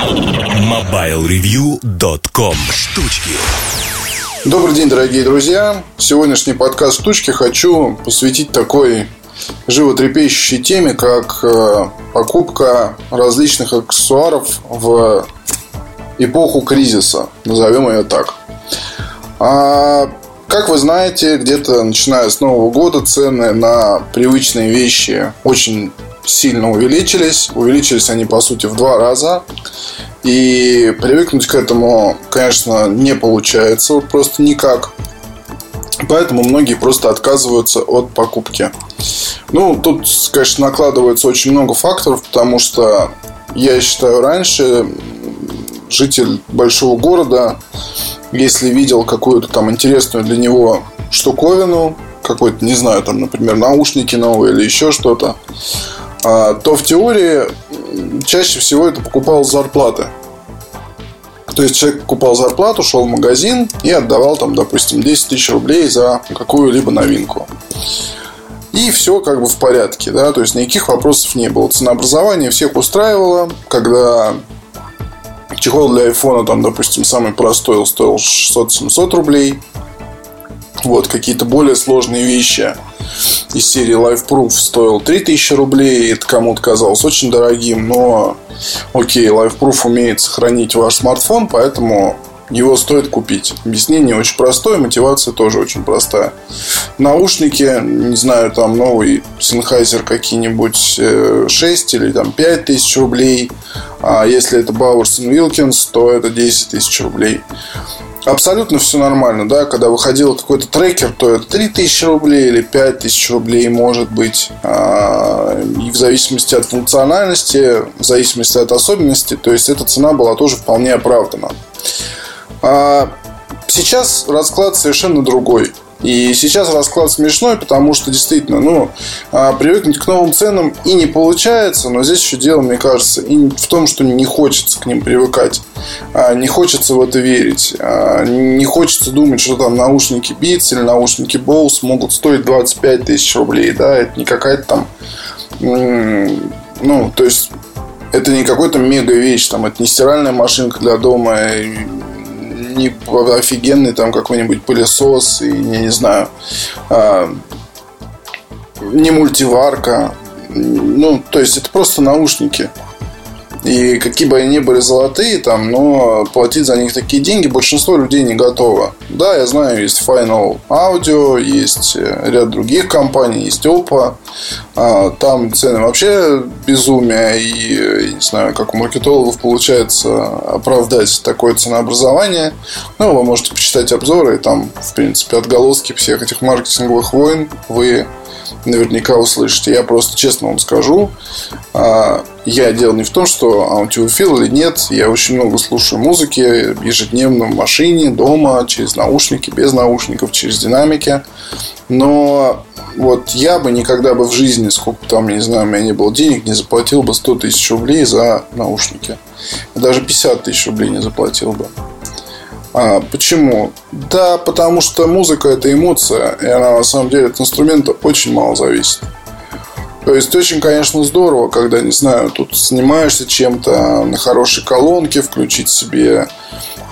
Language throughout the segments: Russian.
MobileReview.com Штучки Добрый день, дорогие друзья! Сегодняшний подкаст «Штучки» хочу посвятить такой животрепещущей теме, как э, покупка различных аксессуаров в эпоху кризиса, назовем ее так. А, как вы знаете, где-то начиная с Нового года цены на привычные вещи очень сильно увеличились. Увеличились они, по сути, в два раза. И привыкнуть к этому, конечно, не получается вот просто никак. Поэтому многие просто отказываются от покупки. Ну, тут, конечно, накладывается очень много факторов, потому что я считаю, раньше житель большого города, если видел какую-то там интересную для него штуковину, какой-то, не знаю, там, например, наушники новые или еще что-то, то в теории чаще всего это покупал зарплаты. То есть человек покупал зарплату, шел в магазин и отдавал там, допустим, 10 тысяч рублей за какую-либо новинку. И все как бы в порядке, да, то есть никаких вопросов не было. Ценообразование всех устраивало, когда чехол для айфона, там, допустим, самый простой стоил 600-700 рублей. Вот, какие-то более сложные вещи из серии LifeProof стоил 3000 рублей. Это кому-то казалось очень дорогим, но окей, LifeProof умеет сохранить ваш смартфон, поэтому его стоит купить. Объяснение очень простое, мотивация тоже очень простая. Наушники, не знаю, там новый Sennheiser какие-нибудь 6 э, или там 5 тысяч рублей. А если это Bowers Wilkins, то это 10 тысяч рублей абсолютно все нормально, да, когда выходил какой-то трекер, то это 3000 рублей или 5000 рублей может быть, а, и в зависимости от функциональности, в зависимости от особенностей, то есть эта цена была тоже вполне оправдана. А, сейчас расклад совершенно другой. И сейчас расклад смешной, потому что действительно, ну, а, привыкнуть к новым ценам и не получается, но здесь еще дело, мне кажется, и в том, что не хочется к ним привыкать, а, не хочется в это верить, а, не хочется думать, что там наушники Beats или наушники Bose могут стоить 25 тысяч рублей, да, это не какая-то там, ну, то есть это не какой-то мега вещь, там, это не стиральная машинка для дома, не офигенный там какой-нибудь пылесос и, я не знаю, а, не мультиварка. Ну, то есть это просто наушники. И какие бы они ни были золотые, там, но платить за них такие деньги большинство людей не готово. Да, я знаю, есть Final Audio, есть э, ряд других компаний, есть Oppo. А, там цены вообще безумие. И э, не знаю, как у маркетологов получается оправдать такое ценообразование. Ну, вы можете почитать обзоры, и там, в принципе, отголоски всех этих маркетинговых войн вы наверняка услышите. Я просто честно вам скажу, а, я дело не в том, что аудиофил или нет. Я очень много слушаю музыки ежедневно в машине, дома, через наушники, без наушников, через динамики. Но вот я бы никогда бы в жизни, сколько там, не знаю, у меня не было денег, не заплатил бы 100 тысяч рублей за наушники. Даже 50 тысяч рублей не заплатил бы. А, почему? Да, потому что музыка это эмоция, и она на самом деле от инструмента очень мало зависит. То есть очень, конечно, здорово, когда, не знаю, тут занимаешься чем-то на хорошей колонке, включить себе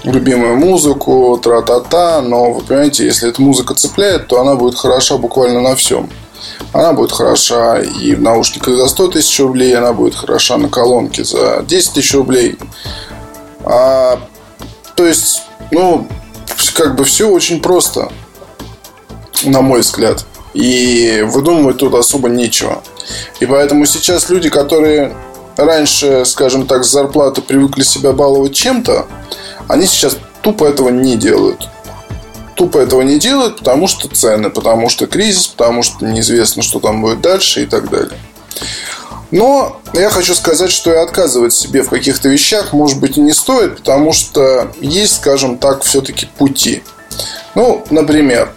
любимую музыку, тра-та-та, но вы понимаете, если эта музыка цепляет, то она будет хороша буквально на всем. Она будет хороша и в наушниках за 100 тысяч рублей, она будет хороша на колонке за 10 тысяч рублей. А, то есть ну, как бы все очень просто, на мой взгляд. И выдумывать тут особо нечего. И поэтому сейчас люди, которые раньше, скажем так, с зарплаты привыкли себя баловать чем-то, они сейчас тупо этого не делают. Тупо этого не делают, потому что цены, потому что кризис, потому что неизвестно, что там будет дальше и так далее. Но я хочу сказать, что и отказывать себе в каких-то вещах, может быть, и не стоит, потому что есть, скажем так, все-таки пути. Ну, например,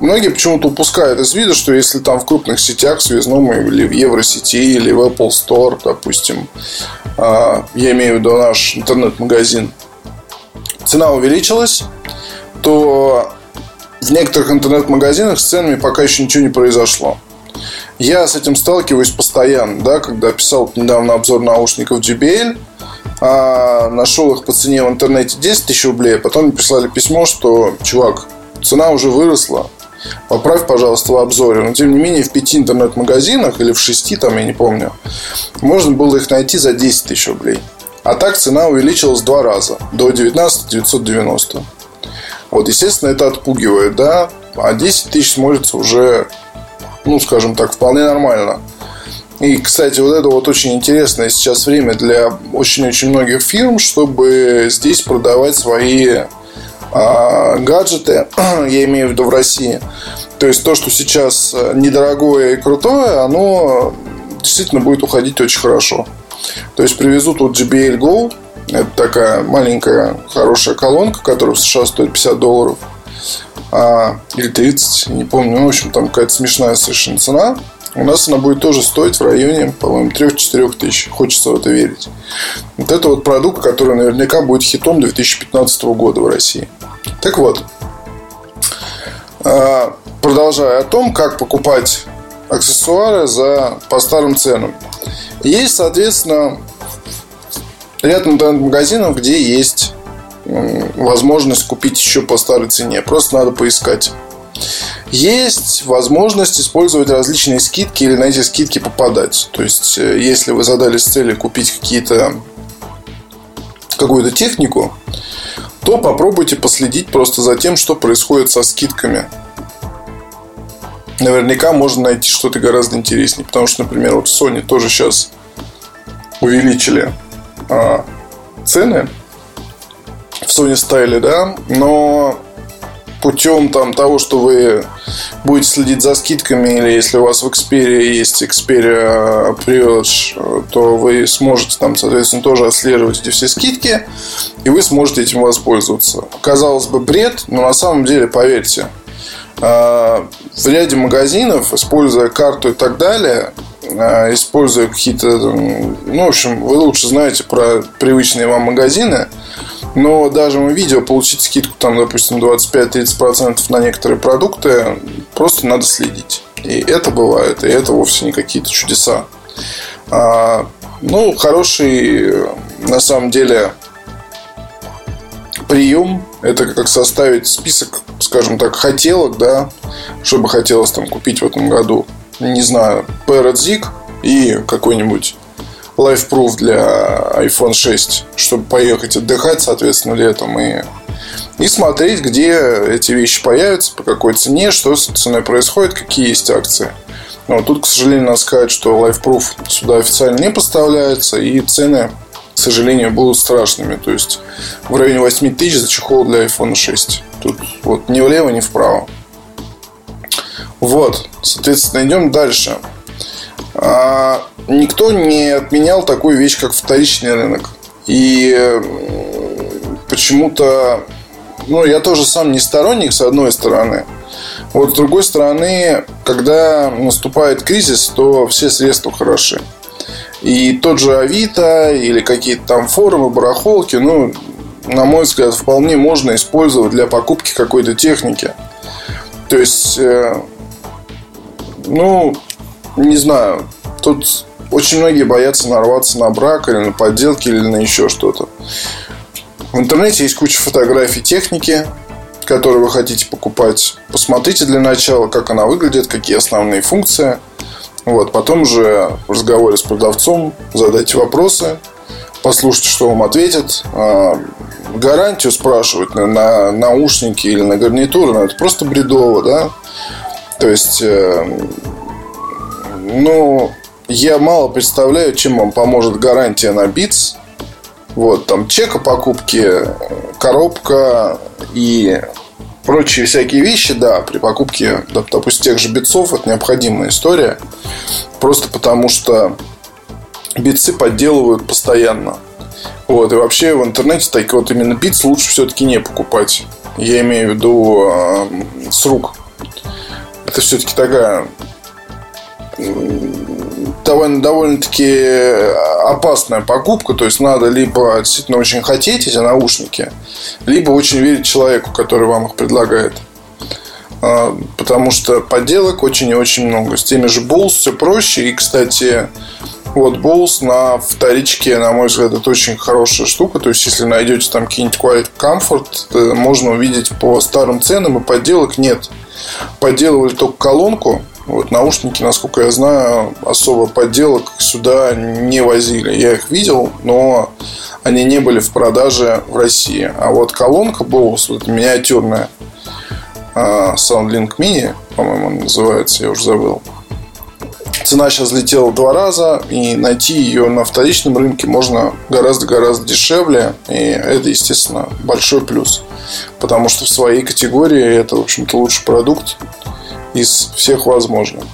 многие почему-то упускают из вида, что если там в крупных сетях, связном или в Евросети, или в Apple Store, допустим, а, я имею в виду наш интернет-магазин, цена увеличилась, то в некоторых интернет-магазинах с ценами пока еще ничего не произошло. Я с этим сталкиваюсь постоянно, да, когда писал недавно обзор наушников JBL, а нашел их по цене в интернете 10 тысяч рублей, а потом мне прислали письмо, что, чувак, цена уже выросла, Поправь, пожалуйста, в обзоре. Но, тем не менее, в пяти интернет-магазинах или в шести, там, я не помню, можно было их найти за 10 тысяч рублей. А так цена увеличилась в два раза, до 19 990. Вот, естественно, это отпугивает, да, а 10 тысяч смотрится уже, ну, скажем так, вполне нормально. И, кстати, вот это вот очень интересное сейчас время для очень-очень многих фирм, чтобы здесь продавать свои а, гаджеты, я имею в виду в России. То есть то, что сейчас недорогое и крутое, оно действительно будет уходить очень хорошо. То есть привезут вот JBL Go, это такая маленькая хорошая колонка, которая в США стоит 50 долларов. А, или 30, не помню. Ну, в общем, там какая-то смешная совершенно цена. У нас она будет тоже стоить в районе, по-моему, 3-4 тысяч. Хочется в это верить. Вот это вот продукт, который наверняка будет хитом 2015 года в России. Так вот, а, продолжая о том, как покупать аксессуары за, по старым ценам. Есть, соответственно, ряд интернет-магазинов, где есть возможность купить еще по старой цене. Просто надо поискать. Есть возможность использовать различные скидки или на эти скидки попадать. То есть, э, если вы задались целью купить какие-то какую-то технику, то попробуйте последить просто за тем, что происходит со скидками. Наверняка можно найти что-то гораздо интереснее. Потому что, например, вот Sony тоже сейчас увеличили а, цены в Sony стайле, да, но путем там, того, что вы будете следить за скидками, или если у вас в Xperia есть Xperia Privilege, то вы сможете там, соответственно, тоже отслеживать эти все скидки, и вы сможете этим воспользоваться. Казалось бы, бред, но на самом деле, поверьте, а, в ряде магазинов, используя карту и так далее, а, используя какие-то... Ну, в общем, вы лучше знаете про привычные вам магазины – но даже мы видео получить скидку, там, допустим, 25-30% на некоторые продукты, просто надо следить. И это бывает, и это вовсе не какие-то чудеса. А, ну, хороший, на самом деле, прием это как составить список, скажем так, хотелок, да, чтобы хотелось там купить в этом году, не знаю, Parrot Zig и какой-нибудь LifeProof для iPhone 6, чтобы поехать отдыхать, соответственно, летом и и смотреть, где эти вещи появятся, по какой цене, что с ценой происходит, какие есть акции. Но тут, к сожалению, надо сказать, что LifeProof сюда официально не поставляется, и цены, к сожалению, будут страшными. То есть в районе 8 тысяч за чехол для iPhone 6. Тут вот ни влево, ни вправо. Вот, соответственно, идем дальше. А, никто не отменял такую вещь, как вторичный рынок. И почему-то, ну, я тоже сам не сторонник, с одной стороны. Вот с другой стороны, когда наступает кризис, то все средства хороши. И тот же Авито или какие-то там форумы, барахолки, ну, на мой взгляд, вполне можно использовать для покупки какой-то техники. То есть, э, ну, не знаю, тут очень многие боятся нарваться на брак или на подделки или на еще что-то. В интернете есть куча фотографий техники, которые вы хотите покупать. Посмотрите для начала, как она выглядит, какие основные функции. Вот, потом уже в разговоре с продавцом задайте вопросы, послушайте, что вам ответят. А, гарантию спрашивать на, на наушники или на гарнитуры, ну, это просто бредово, да? То есть, э, ну, я мало представляю, чем вам поможет гарантия на Beats. Вот, там чека покупки, коробка и прочие всякие вещи, да, при покупке, допустим, тех же битцов это необходимая история. Просто потому что битцы подделывают постоянно. Вот, и вообще в интернете так вот именно битс лучше все-таки не покупать. Я имею в виду э, с рук. Это все-таки такая довольно, довольно-таки опасная покупка. То есть надо либо действительно очень хотеть эти наушники, либо очень верить человеку, который вам их предлагает. А, потому что подделок очень и очень много. С теми же Bulls все проще. И, кстати, Вот Bose на вторичке, на мой взгляд, это очень хорошая штука. То есть, если найдете там какие-нибудь Quiet Comfort, можно увидеть по старым ценам, и подделок нет. Подделывали только колонку, вот наушники, насколько я знаю, особо подделок сюда не возили. Я их видел, но они не были в продаже в России. А вот колонка Bose, вот миниатюрная, а, SoundLink Mini, по-моему, называется, я уже забыл. Цена сейчас взлетела два раза, и найти ее на вторичном рынке можно гораздо-гораздо дешевле. И это, естественно, большой плюс. Потому что в своей категории это, в общем-то, лучший продукт из всех возможных.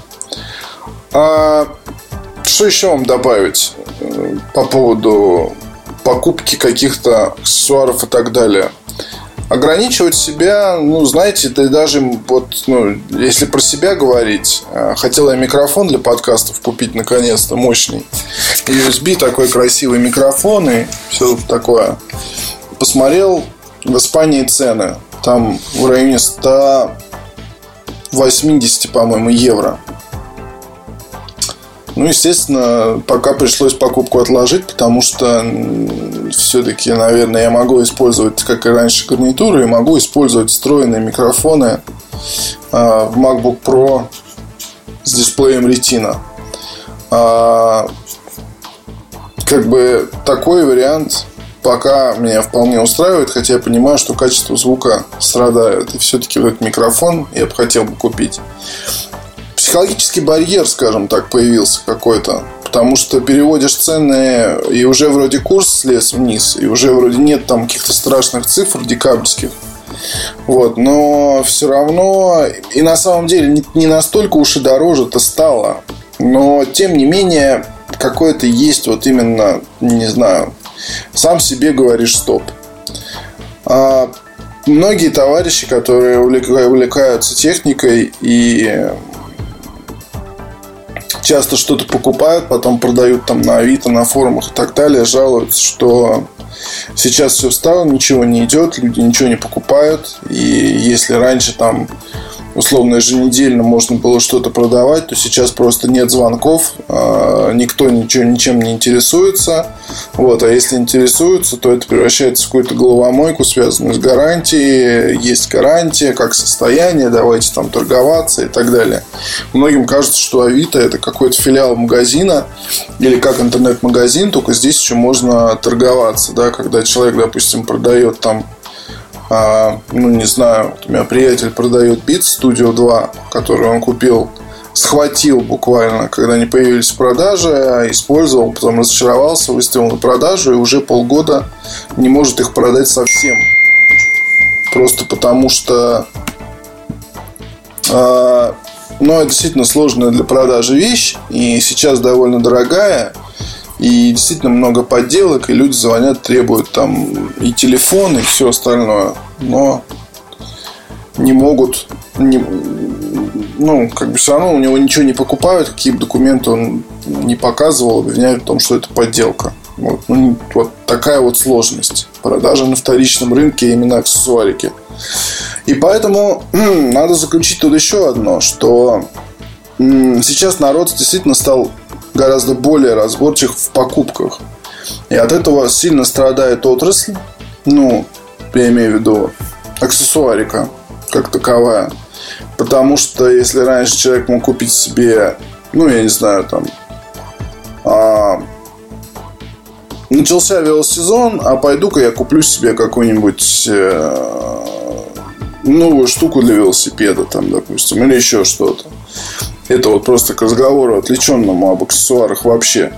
А что еще вам добавить э, по поводу покупки каких-то аксессуаров и так далее? ограничивать себя, ну, знаете, да даже вот, ну, если про себя говорить, э, хотел я микрофон для подкастов купить наконец-то мощный. USB такой красивый микрофон и все такое. Посмотрел в Испании цены. Там в районе 180, по-моему, евро. Ну, естественно, пока пришлось покупку отложить, потому что все-таки, наверное, я могу использовать, как и раньше, гарнитуры, и могу использовать встроенные микрофоны а, в MacBook Pro с дисплеем Retina. А, как бы такой вариант пока меня вполне устраивает, хотя я понимаю, что качество звука страдает. И все-таки этот микрофон я бы хотел бы купить психологический барьер, скажем так, появился какой-то. Потому что переводишь цены, и уже вроде курс слез вниз, и уже вроде нет там каких-то страшных цифр декабрьских. Вот, но все равно, и на самом деле не, не настолько уж и дороже это стало. Но, тем не менее, какое-то есть вот именно, не знаю, сам себе говоришь стоп. А многие товарищи, которые увлекаются техникой и часто что-то покупают, потом продают там на Авито, на форумах и так далее, жалуются, что сейчас все встало, ничего не идет, люди ничего не покупают. И если раньше там условно еженедельно можно было что-то продавать, то сейчас просто нет звонков, а, никто ничего, ничем не интересуется. Вот, а если интересуются, то это превращается в какую-то головомойку, связанную с гарантией. Есть гарантия, как состояние, давайте там торговаться и так далее. Многим кажется, что Авито это какой-то филиал магазина или как интернет-магазин, только здесь еще можно торговаться, да, когда человек, допустим, продает там а, ну, не знаю, у меня приятель продает Beats Studio 2, который он купил, схватил буквально, когда они появились в продаже, а использовал, потом разочаровался, выставил на продажу и уже полгода не может их продать совсем. Просто потому что э, ну, это действительно сложная для продажи вещь, и сейчас довольно дорогая. И действительно много подделок, и люди звонят, требуют там и телефон, и все остальное. Но не могут, не, ну, как бы все равно у него ничего не покупают, какие бы документы он не показывал, обвиняют в том, что это подделка. Вот, ну, вот такая вот сложность. Продажа на вторичном рынке именно аксессуарики. И поэтому надо заключить тут еще одно, что сейчас народ действительно стал гораздо более разборчив в покупках. И от этого сильно страдает отрасль. Ну, я имею в виду аксессуарика как таковая. Потому что если раньше человек мог купить себе, ну, я не знаю, там, а, начался велосезон, а пойду-ка я куплю себе какую-нибудь э, новую штуку для велосипеда, там, допустим, или еще что-то. Это вот просто к разговору отвлеченному об аксессуарах вообще.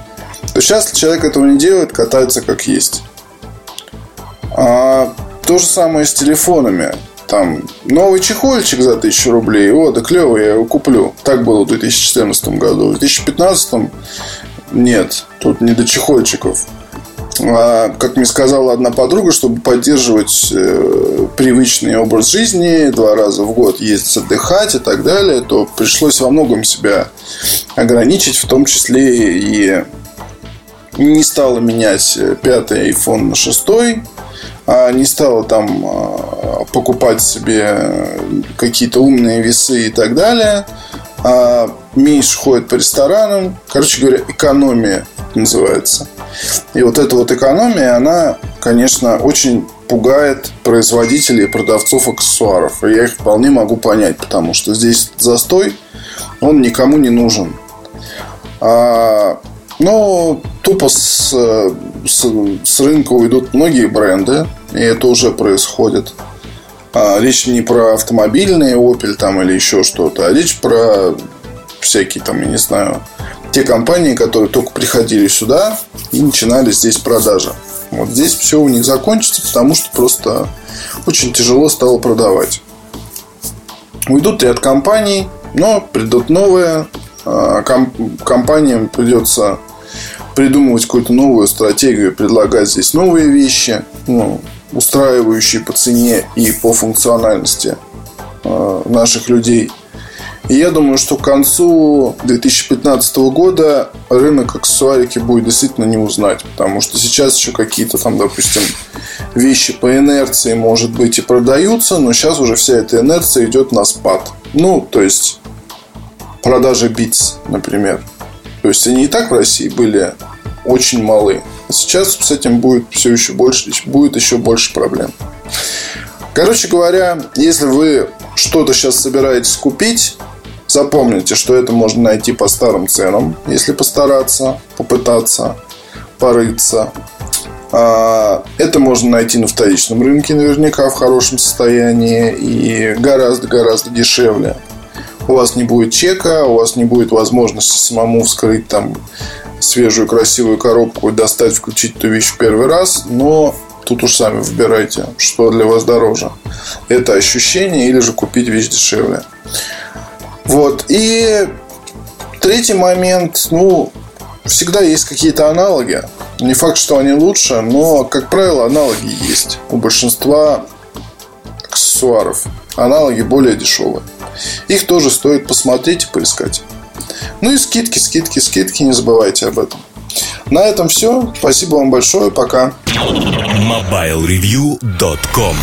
То сейчас человек этого не делает, катается как есть. А то же самое с телефонами. Там новый чехольчик за 1000 рублей. О, да клевый, я его куплю. Так было в 2014 году. В 2015 нет, тут не до чехольчиков. А, как мне сказала одна подруга, чтобы поддерживать э, привычный образ жизни, два раза в год ездить отдыхать и так далее, то пришлось во многом себя ограничить, в том числе и не стала менять пятый iPhone на шестой, а не стала там а, покупать себе какие-то умные весы и так далее. Меньше ходят по ресторанам. Короче говоря, экономия называется. И вот эта вот экономия, она, конечно, очень пугает производителей и продавцов аксессуаров. И я их вполне могу понять, потому что здесь застой, он никому не нужен. А, но тупо с, с, с рынка уйдут многие бренды, и это уже происходит. А, речь не про автомобильные Opel там или еще что-то, а речь про всякие там, я не знаю, те компании, которые только приходили сюда и начинали здесь продажи. Вот здесь все у них закончится, потому что просто очень тяжело стало продавать. Уйдут ряд компаний, но придут новые. А, компаниям придется придумывать какую-то новую стратегию, предлагать здесь новые вещи, ну, устраивающие по цене и по функциональности а, наших людей. И я думаю, что к концу 2015 года рынок аксессуарики будет действительно не узнать. Потому что сейчас еще какие-то там, допустим, вещи по инерции, может быть, и продаются, но сейчас уже вся эта инерция идет на спад. Ну, то есть продажи Beats, например. То есть они и так в России были очень малы. А сейчас с этим будет все еще больше, будет еще больше проблем. Короче говоря, если вы что-то сейчас собираетесь купить, Запомните, что это можно найти по старым ценам, если постараться, попытаться, порыться. А, это можно найти на вторичном рынке наверняка в хорошем состоянии и гораздо-гораздо дешевле. У вас не будет чека, у вас не будет возможности самому вскрыть там свежую красивую коробку и достать, включить эту вещь в первый раз, но тут уж сами выбирайте, что для вас дороже. Это ощущение или же купить вещь дешевле. Вот. И третий момент, ну, всегда есть какие-то аналоги. Не факт, что они лучше, но, как правило, аналоги есть. У большинства аксессуаров аналоги более дешевые. Их тоже стоит посмотреть и поискать. Ну и скидки, скидки, скидки, не забывайте об этом. На этом все. Спасибо вам большое. Пока. MobileReview.com